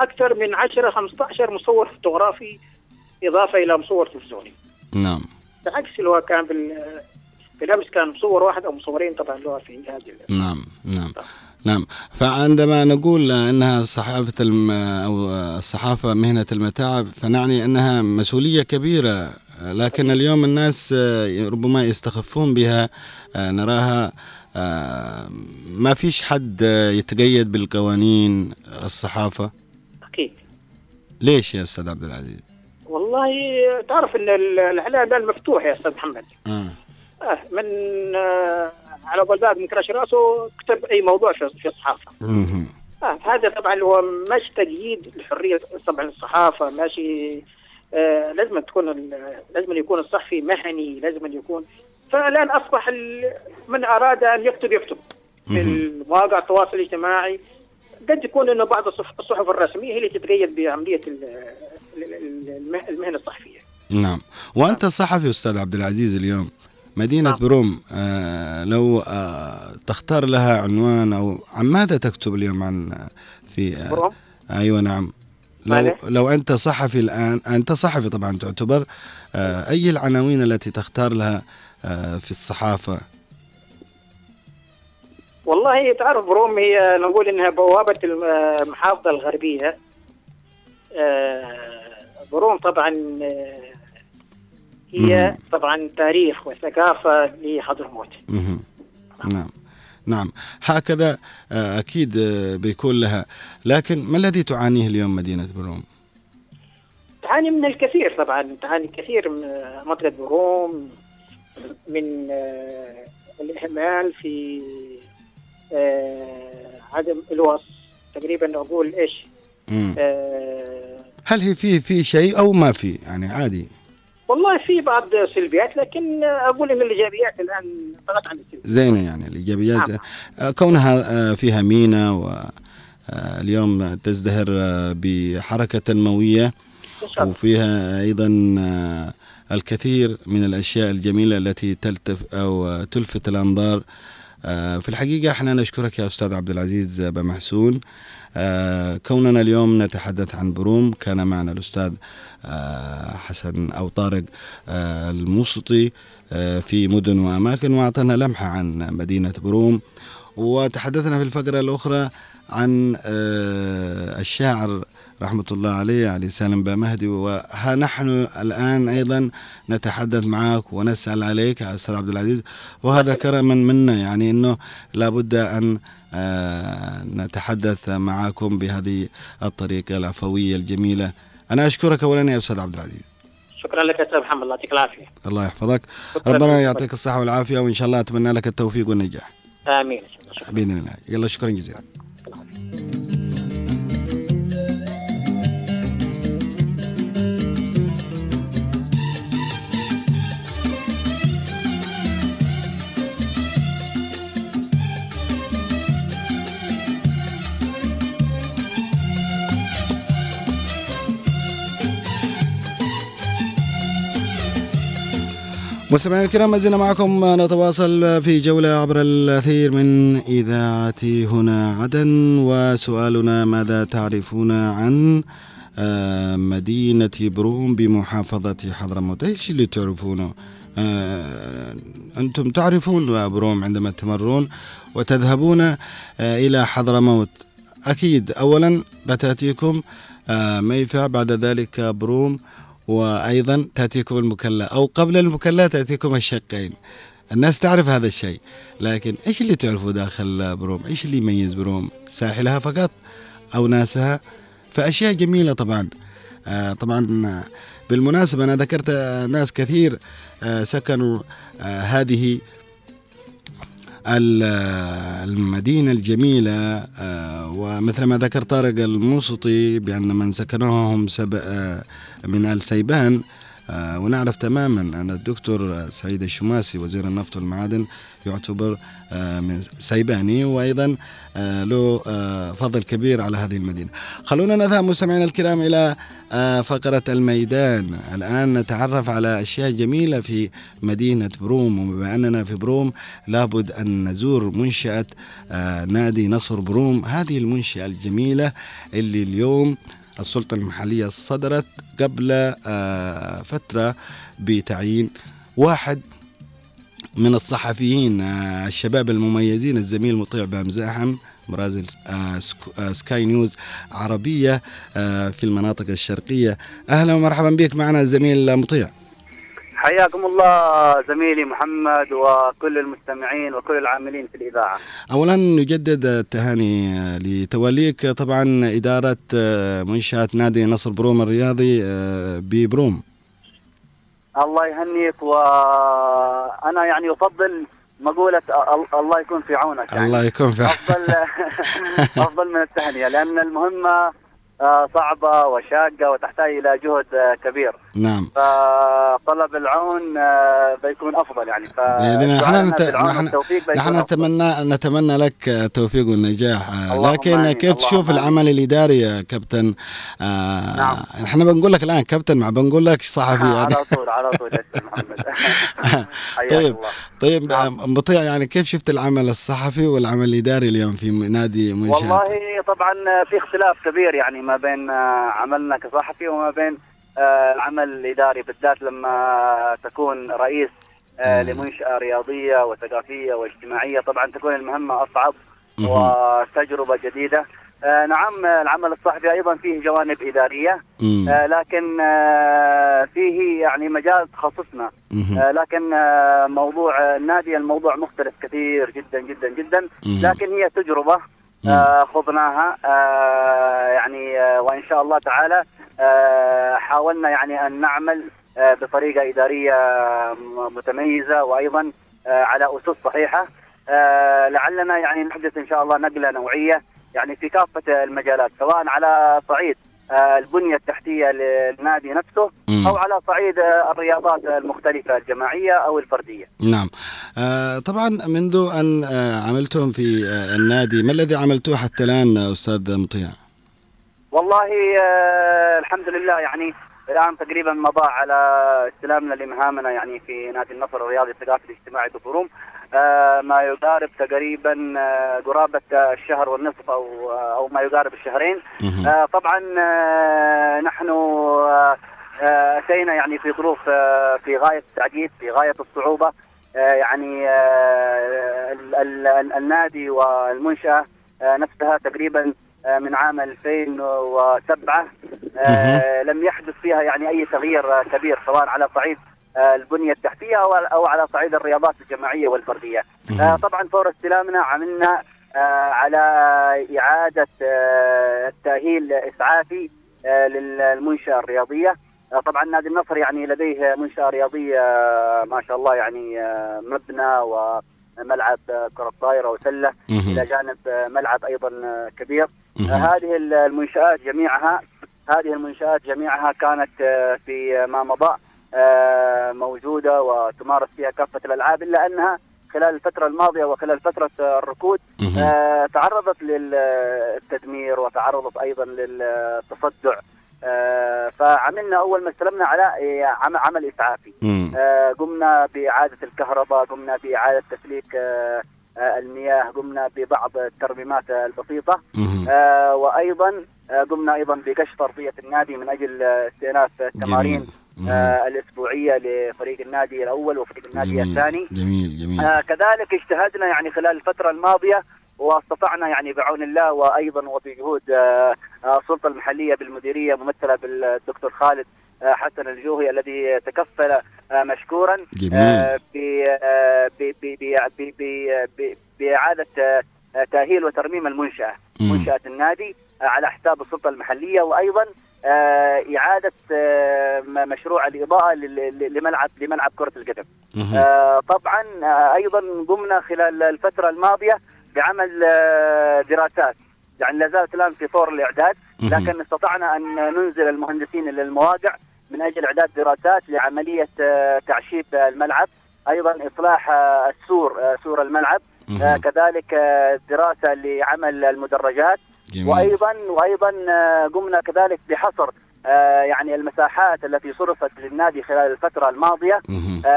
أكثر من 10 15 مصور فوتوغرافي إضافة إلى مصور تلفزيوني. نعم. بعكس اللي هو كان بال بالأمس كان مصور واحد أو مصورين طبعا اللي هو في هذه نعم نعم نعم. فعندما نقول إنها صحافة الم أو الصحافه مهنة المتاعب فنعني إنها مسؤولية كبيرة لكن اليوم الناس ربما يستخفون بها نراها ما فيش حد يتقيد بالقوانين الصحافة أكيد ليش يا أستاذ عبد العزيز؟ والله تعرف إن ال- الاعلام الان مفتوح يا أستاذ محمد آه. آه من آه على بال باب من كراش رأسه كتب أي موضوع في مهم. آه هذا طبعا هو مش تقييد لحرية طبعا الصحافة ماشي آه لازم تكون لازم يكون الصحفي مهني لازم يكون. فالآن أصبح من أراد أن يكتب يكتب. في. مواقع التواصل الاجتماعي. قد يكون إنه بعض الصحف الرسمية هي اللي تتقيد بعمليه ال- ال- ال- المه- المهنة الصحفية. نعم. وأنت صحفي أستاذ عبد العزيز اليوم. مدينة نعم. بروم آه لو آه تختار لها عنوان أو عن ماذا تكتب اليوم عن آه، في آه بروم؟ أيوه نعم. لو؟ لو أنت صحفي الآن أنت صحفي طبعا تعتبر آه أي العناوين التي تختار لها آه في الصحافة والله تعرف بروم هي نقول إنها بوابة الم- المحافظه الغربية آه، بروم طبعا هي. طبعا تاريخ وثقافة لحضرموت. نعم نعم. هكذا آه أكيد آه بيكون لها. لكن ما الذي تعانيه اليوم مدينة بروم؟ تعاني من الكثير طبعا. تعاني كثير من منطقه بروم من آه، الإهمال في آه، عدم الوصف. تقريبا أقول إيش. آه، هل هي في في شيء أو ما في؟ يعني عادي. والله في بعض سلبيات لكن أقول إن الإيجابيات الآن طغت عن السلبيات. زينة يعني الإيجابيات. نعم. آه، كونها آه، فيها مينا واليوم تزدهر آه، بحركة تنمويه وفيها أيضا آه، الكثير من الأشياء الجميلة التي تلتف أو تلفت الأنظار. آه، في الحقيقة إحنا نشكرك يا أستاذ عبد العزيز بمحسون. آه، كوننا اليوم نتحدث عن بروم كان معنا الأستاذ آه، حسن أو طارق آه، الموسطي آه، في مدن وأماكن وأعطانا لمحة عن مدينة بروم وتحدثنا في الفقرة الأخرى عن آه، الشاعر رحمة الله عليه علي سالم بامهدي وها نحن الآن أيضا نتحدث معك ونسأل عليك أستاذ عبد العزيز. وهذا كرما منا يعني أنه لابد أن آه، نتحدث معكم بهذه الطريقة العفوية الجميلة. أنا أشكرك أولا يا أستاذ عبد العزيز. شكرا لك يا أستاذ محمد. الله يعطيك العافية. الله يحفظك. ربنا. يعطيك الصحة والعافية وإن شاء الله أتمنى لك التوفيق والنجاح. الله شكرا. بإذن الله. يلا شكرا جزيلا. مستمعينا الكرام ما زلنا معكم نتواصل في جولة عبر الأثير من إذاعة هنا عدن. وسؤالنا ماذا تعرفون عن آه، مدينة بروم بمحافظة حضرموت؟ إيش اللي تعرفونه؟ آه، أنتم تعرفون بروم عندما تمرون وتذهبون آه، إلى حضرموت. أكيد أولا بتأتيكم ميفع بعد ذلك بروم؟ وأيضا تأتيكم المكلا أو قبل المكلا تأتيكم الشقين. الناس تعرف هذا الشيء لكن إيش اللي تعرفه داخل بروم؟ إيش اللي يميز بروم؟ ساحلها فقط أو ناسها؟ فأشياء جميلة طبعا. آه طبعا بالمناسبة أنا ذكرت ناس كثير آه سكنوا آه هذه المدينة الجميلة آه، ومثل ما ذكر طارق الموسطي بأن من سكنوها هم سب... آه، من آل سيبان ونعرف تماما أن الدكتور سعيد الشماسي وزير النفط والمعادن يعتبر آه، من سيباني وأيضا آه، له آه، فضل كبير على هذه المدينة. خلونا نذهب مستمعينا الكرام إلى آه، فقرة الميدان. الآن نتعرف على أشياء جميلة في مدينة بروم. وبما أننا في بروم لابد أن نزور منشأة آه، نادي نصر بروم. هذه المنشأة الجميلة اللي اليوم السلطة المحلية صدرت قبل آه، فترة بتعيين واحد من الصحفيين آه، الشباب المميزين الزميل مطيع بامزاحم مرازل آه، سك- سكاي نيوز عربية في المناطق الشرقية. أهلا ومرحبا بك معنا الزميل مطيع. حياكم الله زميلي محمد وكل المستمعين وكل العاملين في الإذاعة. أولا نجدد التهاني لتوليك طبعا إدارة آه، منشأة نادي نصر بروم الرياضي آه، ببروم. الله يهنيك وأنا يعني أفضل مقولة أل- الله يكون في عونك يعني. الله يكون في أفضل أفضل من التهنئة لأن المهمة آه، صعبة وشاقة وتحتاج إلى جهد كبير. نعم. فطلب العون آه، بيكون أفضل يعني. بإذن الله. نت... نحن نحن. نتمنى نتمنى لك التوفيق والنجاح. آه، لكن كيف تشوف. العمل الإداري يا كابتن؟ آه نعم. إحنا بنقول لك الآن كابتن ما بنقول لك صحفي يعني. على طول على طول محمد. طيب طيب آه، مطيع يعني كيف شفت العمل الصحفي والعمل الإداري اليوم في نادي منشأة والله طبعا في اختلاف كبير يعني ما بين آه، عملنا كصحفي وما بين آه، العمل الاداري بالذات لما تكون رئيس آه، لمنشأة رياضية وثقافية واجتماعية طبعا تكون المهمة أصعب. وتجربة جديدة آه، نعم آه، العمل الصحفي أيضا فيه جوانب إدارية. آه، لكن آه، فيه يعني مجال تخصصنا. آه، لكن آه، موضوع آه، النادي الموضوع مختلف كثير جدا جدا جدا. لكن هي تجربة آه، خضناها آه، يعني آه، وإن شاء الله تعالى آه، حاولنا يعني أن نعمل آه، بطريقة إدارية م- متميزة وأيضا آه، على أسس صحيحة آه، لعلنا يعني نحدث إن شاء الله نقلة نوعية يعني في كافة المجالات سواء على صعيد آه، البنية التحتية للنادي نفسه. أو على صعيد آه، الرياضات المختلفة الجماعية أو الفردية. نعم آه، طبعا منذ أن آه، عملتم في آه، النادي ما الذي عملتوه حتى الآن آه، أستاذ مطيع والله آه، الحمد لله يعني الآن تقريبا مضى على استلامنا لمهامنا يعني في نادي النصر الرياضي الثقافي الاجتماعي بفروم آه، ما يقارب تقريبا آه، قرابة الشهر والنصف أو آه، أو ما يقارب الشهرين. آه، طبعا آه، نحن آه، أتينا يعني في ظروف في غاية التعقيد في غاية الصعوبة. يعني ال- ال- ال- النادي والمنشأة نفسها تقريبا من عام 2007 آه، لم يحدث فيها يعني أي تغيير آه، كبير سواء على صعيد آه، البنية التحتية أو على صعيد الرياضات الجماعية والفردية. آه، طبعا فور استلامنا عملنا آه، على إعادة آه، التأهيل إسعافي آه، للمنشأة الرياضية. آه، طبعا نادي النصر يعني لديه منشأة رياضية آه، ما شاء الله يعني آه، مبنى وملعب آه، كرة طايرة وسلة مهم. إلى جانب آه، ملعب أيضا آه، كبير. هذه المنشآت جميعها هذه المنشآت جميعها كانت آه، في ما مضى آه، موجودة وتمارس فيها كافة الألعاب إلا أنها خلال الفترة الماضية وخلال فترة الركود. آه، تعرضت للتدمير وتعرضت أيضا للتصدع فعملنا أول ما استلمنا على عم- عمل إسعافي. قمنا بإعادة الكهرباء قمنا بإعادة تسليك المياه قمنا ببعض الترميمات البسيطة. آه، وأيضا آه، قمنا أيضا بكشف أرضية النادي من أجل آه، استئناف التمارين. آه، الأسبوعية لفريق النادي الأول وفريق النادي جميل. الثاني جميل جميل آه، كذلك اجتهدنا يعني خلال الفترة الماضية واستطعنا يعني بعون الله وأيضا وبجهود آه، آه، السلطة المحلية بالمديرية ممثلة بالدكتور خالد حسن الجوهي الذي تكفل مشكورا. آه، ب- ب- ب- ب- ب- ب- ب- بإعادة آه، آه، تأهيل وترميم المنشأة مم. منشأة النادي آه، على حساب السلطة المحلية وأيضا آه، إعادة م- مشروع ل- لملعب لملعب كرة القدم. طبعا أيضا قمنا خلال الفترة الماضية بعمل دراسات يعني لا زالت الآن في طور الإعداد مهم. لكن استطعنا أن ننزل المهندسين إلى المواقع من أجل إعداد دراسات لعملية آه، تعشيب الملعب أيضا إصلاح آه، السور آه، سور الملعب. كذلك دراسة لعمل المدرجات جميل. وأيضا وأيضا قمنا كذلك بحصر يعني المساحات التي صرفت للنادي خلال الفترة الماضية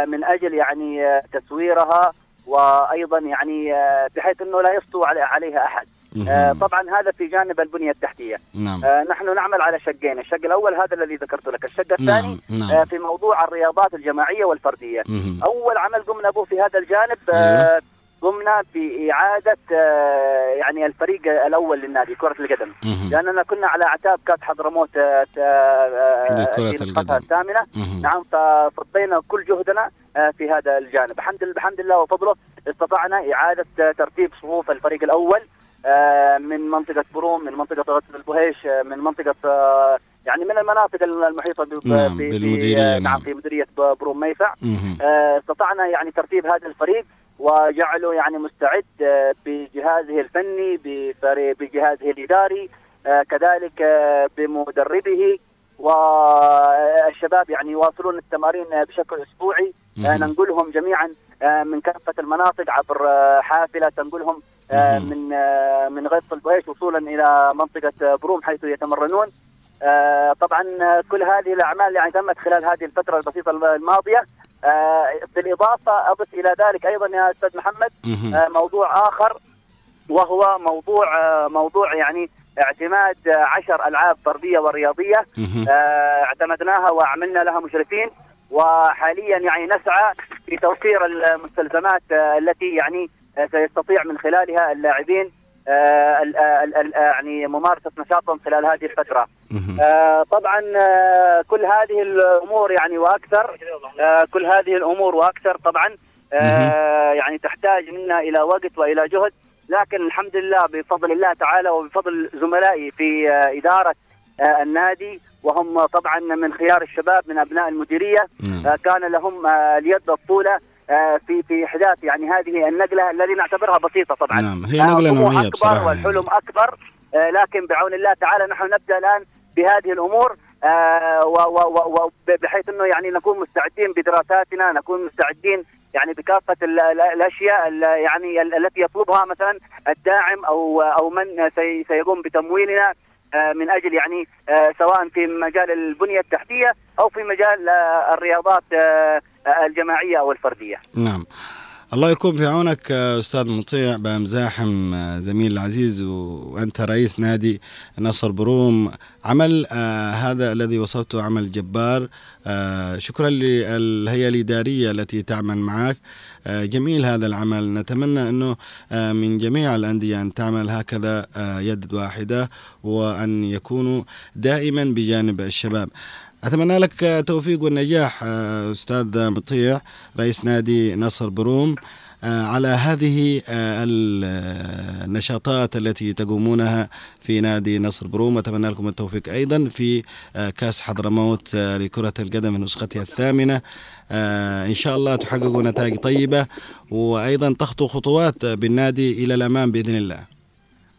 من أجل يعني تسويرها وأيضا يعني بحيث إنه لا يسطو علي- عليها أحد. آه،. طبعا هذا في جانب البنية التحتية. نعم آه، نحن نعمل على شقين، الشق الأول هذا الذي ذكرت لك، الشق الثاني نعم آه، نعم في موضوع الرياضات الجماعية والفردية. مهم. أول عمل قمنا به في هذا الجانب. آه، قمنا بإعادة آه، يعني الفريق الأول للنادي كرة القدم. مهم. لأننا كنا على أعتاب كأس حضرموت آه، آه، نسختها القدم. الثامنة مهم. نعم فصدينا كل جهدنا آه، في هذا الجانب الحمد لله بحمد الله وفضله استطعنا إعادة آه، ترتيب صفوف الفريق الأول آه، من منطقة بروم من منطقة غسل البهيش آه، من منطقة آه، يعني من المناطق المحيطة نعم، ب- ب- بالمديرية، آه، نعم. في مديرية بروم ميفع. آه، استطعنا يعني ترتيب هذا الفريق وجعله يعني مستعد آه، بجهازه الفني بجهازه الإداري آه، كذلك آه، بمدربه والشباب يعني يواصلون التمارين آه، بشكل أسبوعي آه،. ننقلهم جميعا آه، من كافة المناطق عبر آه، حافلة تنقلهم آه،. من آه، من غيط البويش وصولا إلى منطقة آه، بروم حيث يتمرنون آه، طبعا آه، كل هذه الأعمال يعني تمت خلال هذه الفترة البسيطة الماضية آه، بالإضافة أضف إلى ذلك أيضا يا أستاذ محمد. آه، موضوع آخر وهو موضوع آه، موضوع يعني اعتماد آه، عشر ألعاب فرديه ورياضية. آه، اعتمدناها وعملنا لها مشرفين وحاليا يعني نسعى في توفير المستلزمات آه، التي يعني آه، سيستطيع من خلالها اللاعبين آه، ال- يعني ممارسة نشاطهم خلال هذه الفترة. آه، طبعا آه، كل هذه الأمور يعني وأكثر آه، كل هذه الأمور وأكثر طبعا آه، يعني تحتاج منا إلى وقت وإلى جهد لكن الحمد لله بفضل الله تعالى وبفضل زملائي في آه، إدارة آه، النادي وهم طبعا من خيار الشباب من أبناء المديرية نعم. آه، كان لهم آه، اليد الطولة آه، في في إحداث يعني هذه النقلة الذي نعتبرها بسيطة طبعا. نعم، هي آه، نقلة طموح نوعية أكبر بصراحة والحلم أكبر. آه، لكن بعون الله تعالى نحن نبدأ الآن بهذه الأمور. آه، بحيث إنه يعني نكون مستعدين بدراساتنا نكون مستعدين يعني بكافة ال- ال- الأشياء ال- يعني ال- التي يطلبها مثلا الداعم أو أو من سي- سيقوم بتمويلنا. آه، من أجل يعني آه، سواء في مجال البنية التحتية أو في مجال آه، الرياضات آه، آه، الجماعية أو الفرديه. نعم الله يكون في عونك آه، أستاذ مطيع بمزاحم آه، زميل العزيز وأنت رئيس نادي نصر بروم. عمل آه هذا الذي وصفته عمل جبار. شكرا للهيئة الإدارية التي تعمل معك. جميل هذا العمل. نتمنى أنه من جميع الأندية أن تعمل هكذا يد واحدة وأن يكونوا دائما بجانب الشباب. أتمنى لك توفيق والنجاح آه، أستاذ مطيع رئيس نادي نصر بروم. آه، على هذه آه، النشاطات التي تقومونها في نادي نصر بروم أتمنى لكم التوفيق أيضا في كأس حضرموت لكرة القدم نسختها الثامنة. إن شاء الله تحققوا نتائج طيبة وأيضا تخطوا خطوات بالنادي إلى الأمام بإذن الله.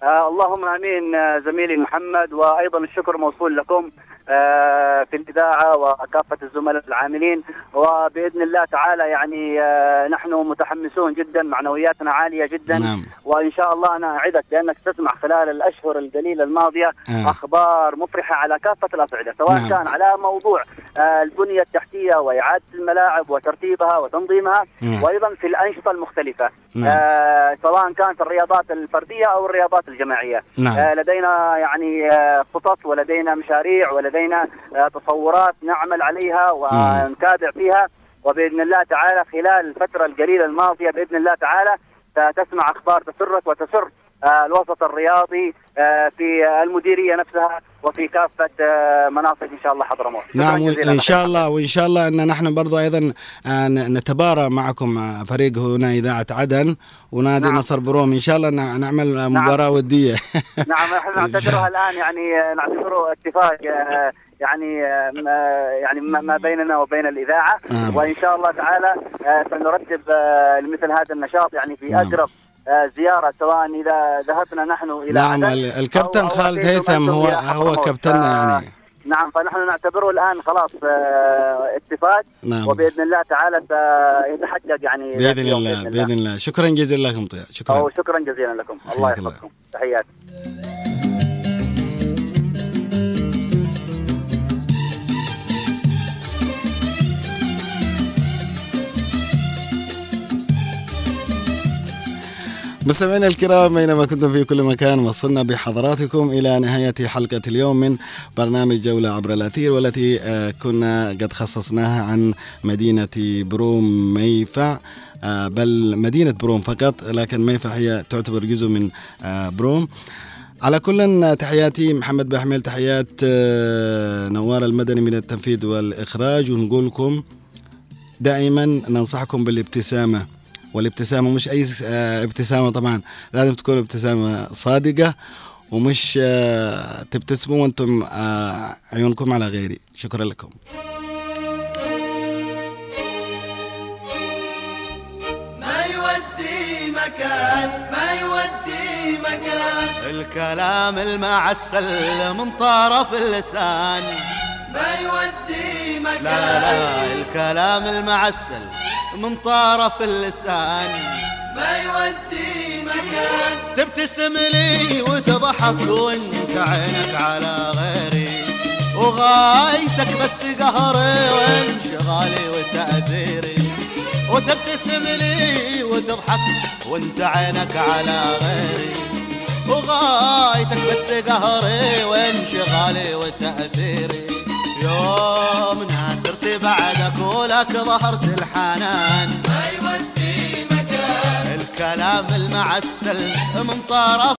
اللهم آمين زميلي محمد وأيضا الشكر موصول لكم. في الإذاعة وكافه الزملاء العاملين وبإذن الله تعالى يعني آه نحن متحمسون جدا معنوياتنا عالية جدا نعم. وإن شاء الله أنا أعدك بأنك تسمع خلال الأشهر القليلة الماضية آه. أخبار مفرحة على كافة الاصعده سواء نعم. كان على موضوع آه البنية التحتية وإعادة الملاعب وترتيبها وتنظيمها نعم. وأيضا في الأنشطة المختلفة نعم. آه سواء كانت الرياضات الفردية أو الرياضات الجماعية نعم. آه لدينا يعني آه خطط ولدينا مشاريع ولدينا آه تصورات نعمل عليها ونتابع فيها. وبإذن الله تعالى خلال الفترة القليلة الماضية بإذن الله تعالى ستسمع أخبار تسرك وتسر. الوسط الرياضي آه في المديرية نفسها وفي كافة آه مناطق إن شاء الله حضرموت نعم ان. شاء الله وإن شاء الله أن نحن برضو أيضا آه، نتبارى معكم آه، فريق هنا إذاعة عدن ونادي نعم. نصر بروم إن شاء الله نعمل آه، مباراة ودية نعم إحنا نعتبرها الآن يعني آه، نعتبره اتفاق آه، يعني آه، يعني ما بيننا وبين الإذاعة نعم. وإن شاء الله تعالى آه، سنرتب آه، لمثل هذا النشاط يعني في نعم. أقرب آه، زيارة سواء إذا ذهبنا نحن إلى نعم الكابتن خالد هيثم هو هو. كابتننا ف- يعني. نعم فنحن نعتبره الآن خلاص آه، اتفاق. نعم. وبإذن الله تعالى سيتحقق يعني بإذن الله بإذن الله. شكرا جزيلا لكم مطيع شكرا. أو شكرا جزيلا لكم. الله الله. يحفظكم. تحياتي. مستمعينا الكرام أينما كنتم في كل مكان وصلنا بحضراتكم إلى نهاية حلقة اليوم من برنامج جولة عبر الأثير والتي آه، كنا قد خصصناها عن مدينة بروم ميفع آه، بل مدينة بروم فقط لكن ميفع هي تعتبر جزء من آه، بروم. على كل تحياتي محمد بحمل تحيات نوار المدني من التنفيذ والإخراج ونقول لكم دائما ننصحكم بالابتسامة. والابتسامة مش أي آه، ابتسامة طبعا. لازم تكون ابتسامة صادقة ومش آه، تبتسموا وأنتم آه، عيونكم على غيري. شكرا لكم. ما يودي مكان ما يودي مكان. الكلام المعسل من طرف اللسان. ما يودي لا مكان لا الكلام المعسل من طرف اللسان. ما يودي مكان تبتسم لي وتضحك وانت عينك على غيري. وغايتك بس قهري وانشغالي وتأثيري. وتبتسم لي وتضحك وانت عينك على غيري. وغايتك بس قهري وانشغالي وتأثيري. يوم ناصرت بعدك ولك ظهرت الحنان. ما يودي مكان. الكلام المعسل من طرف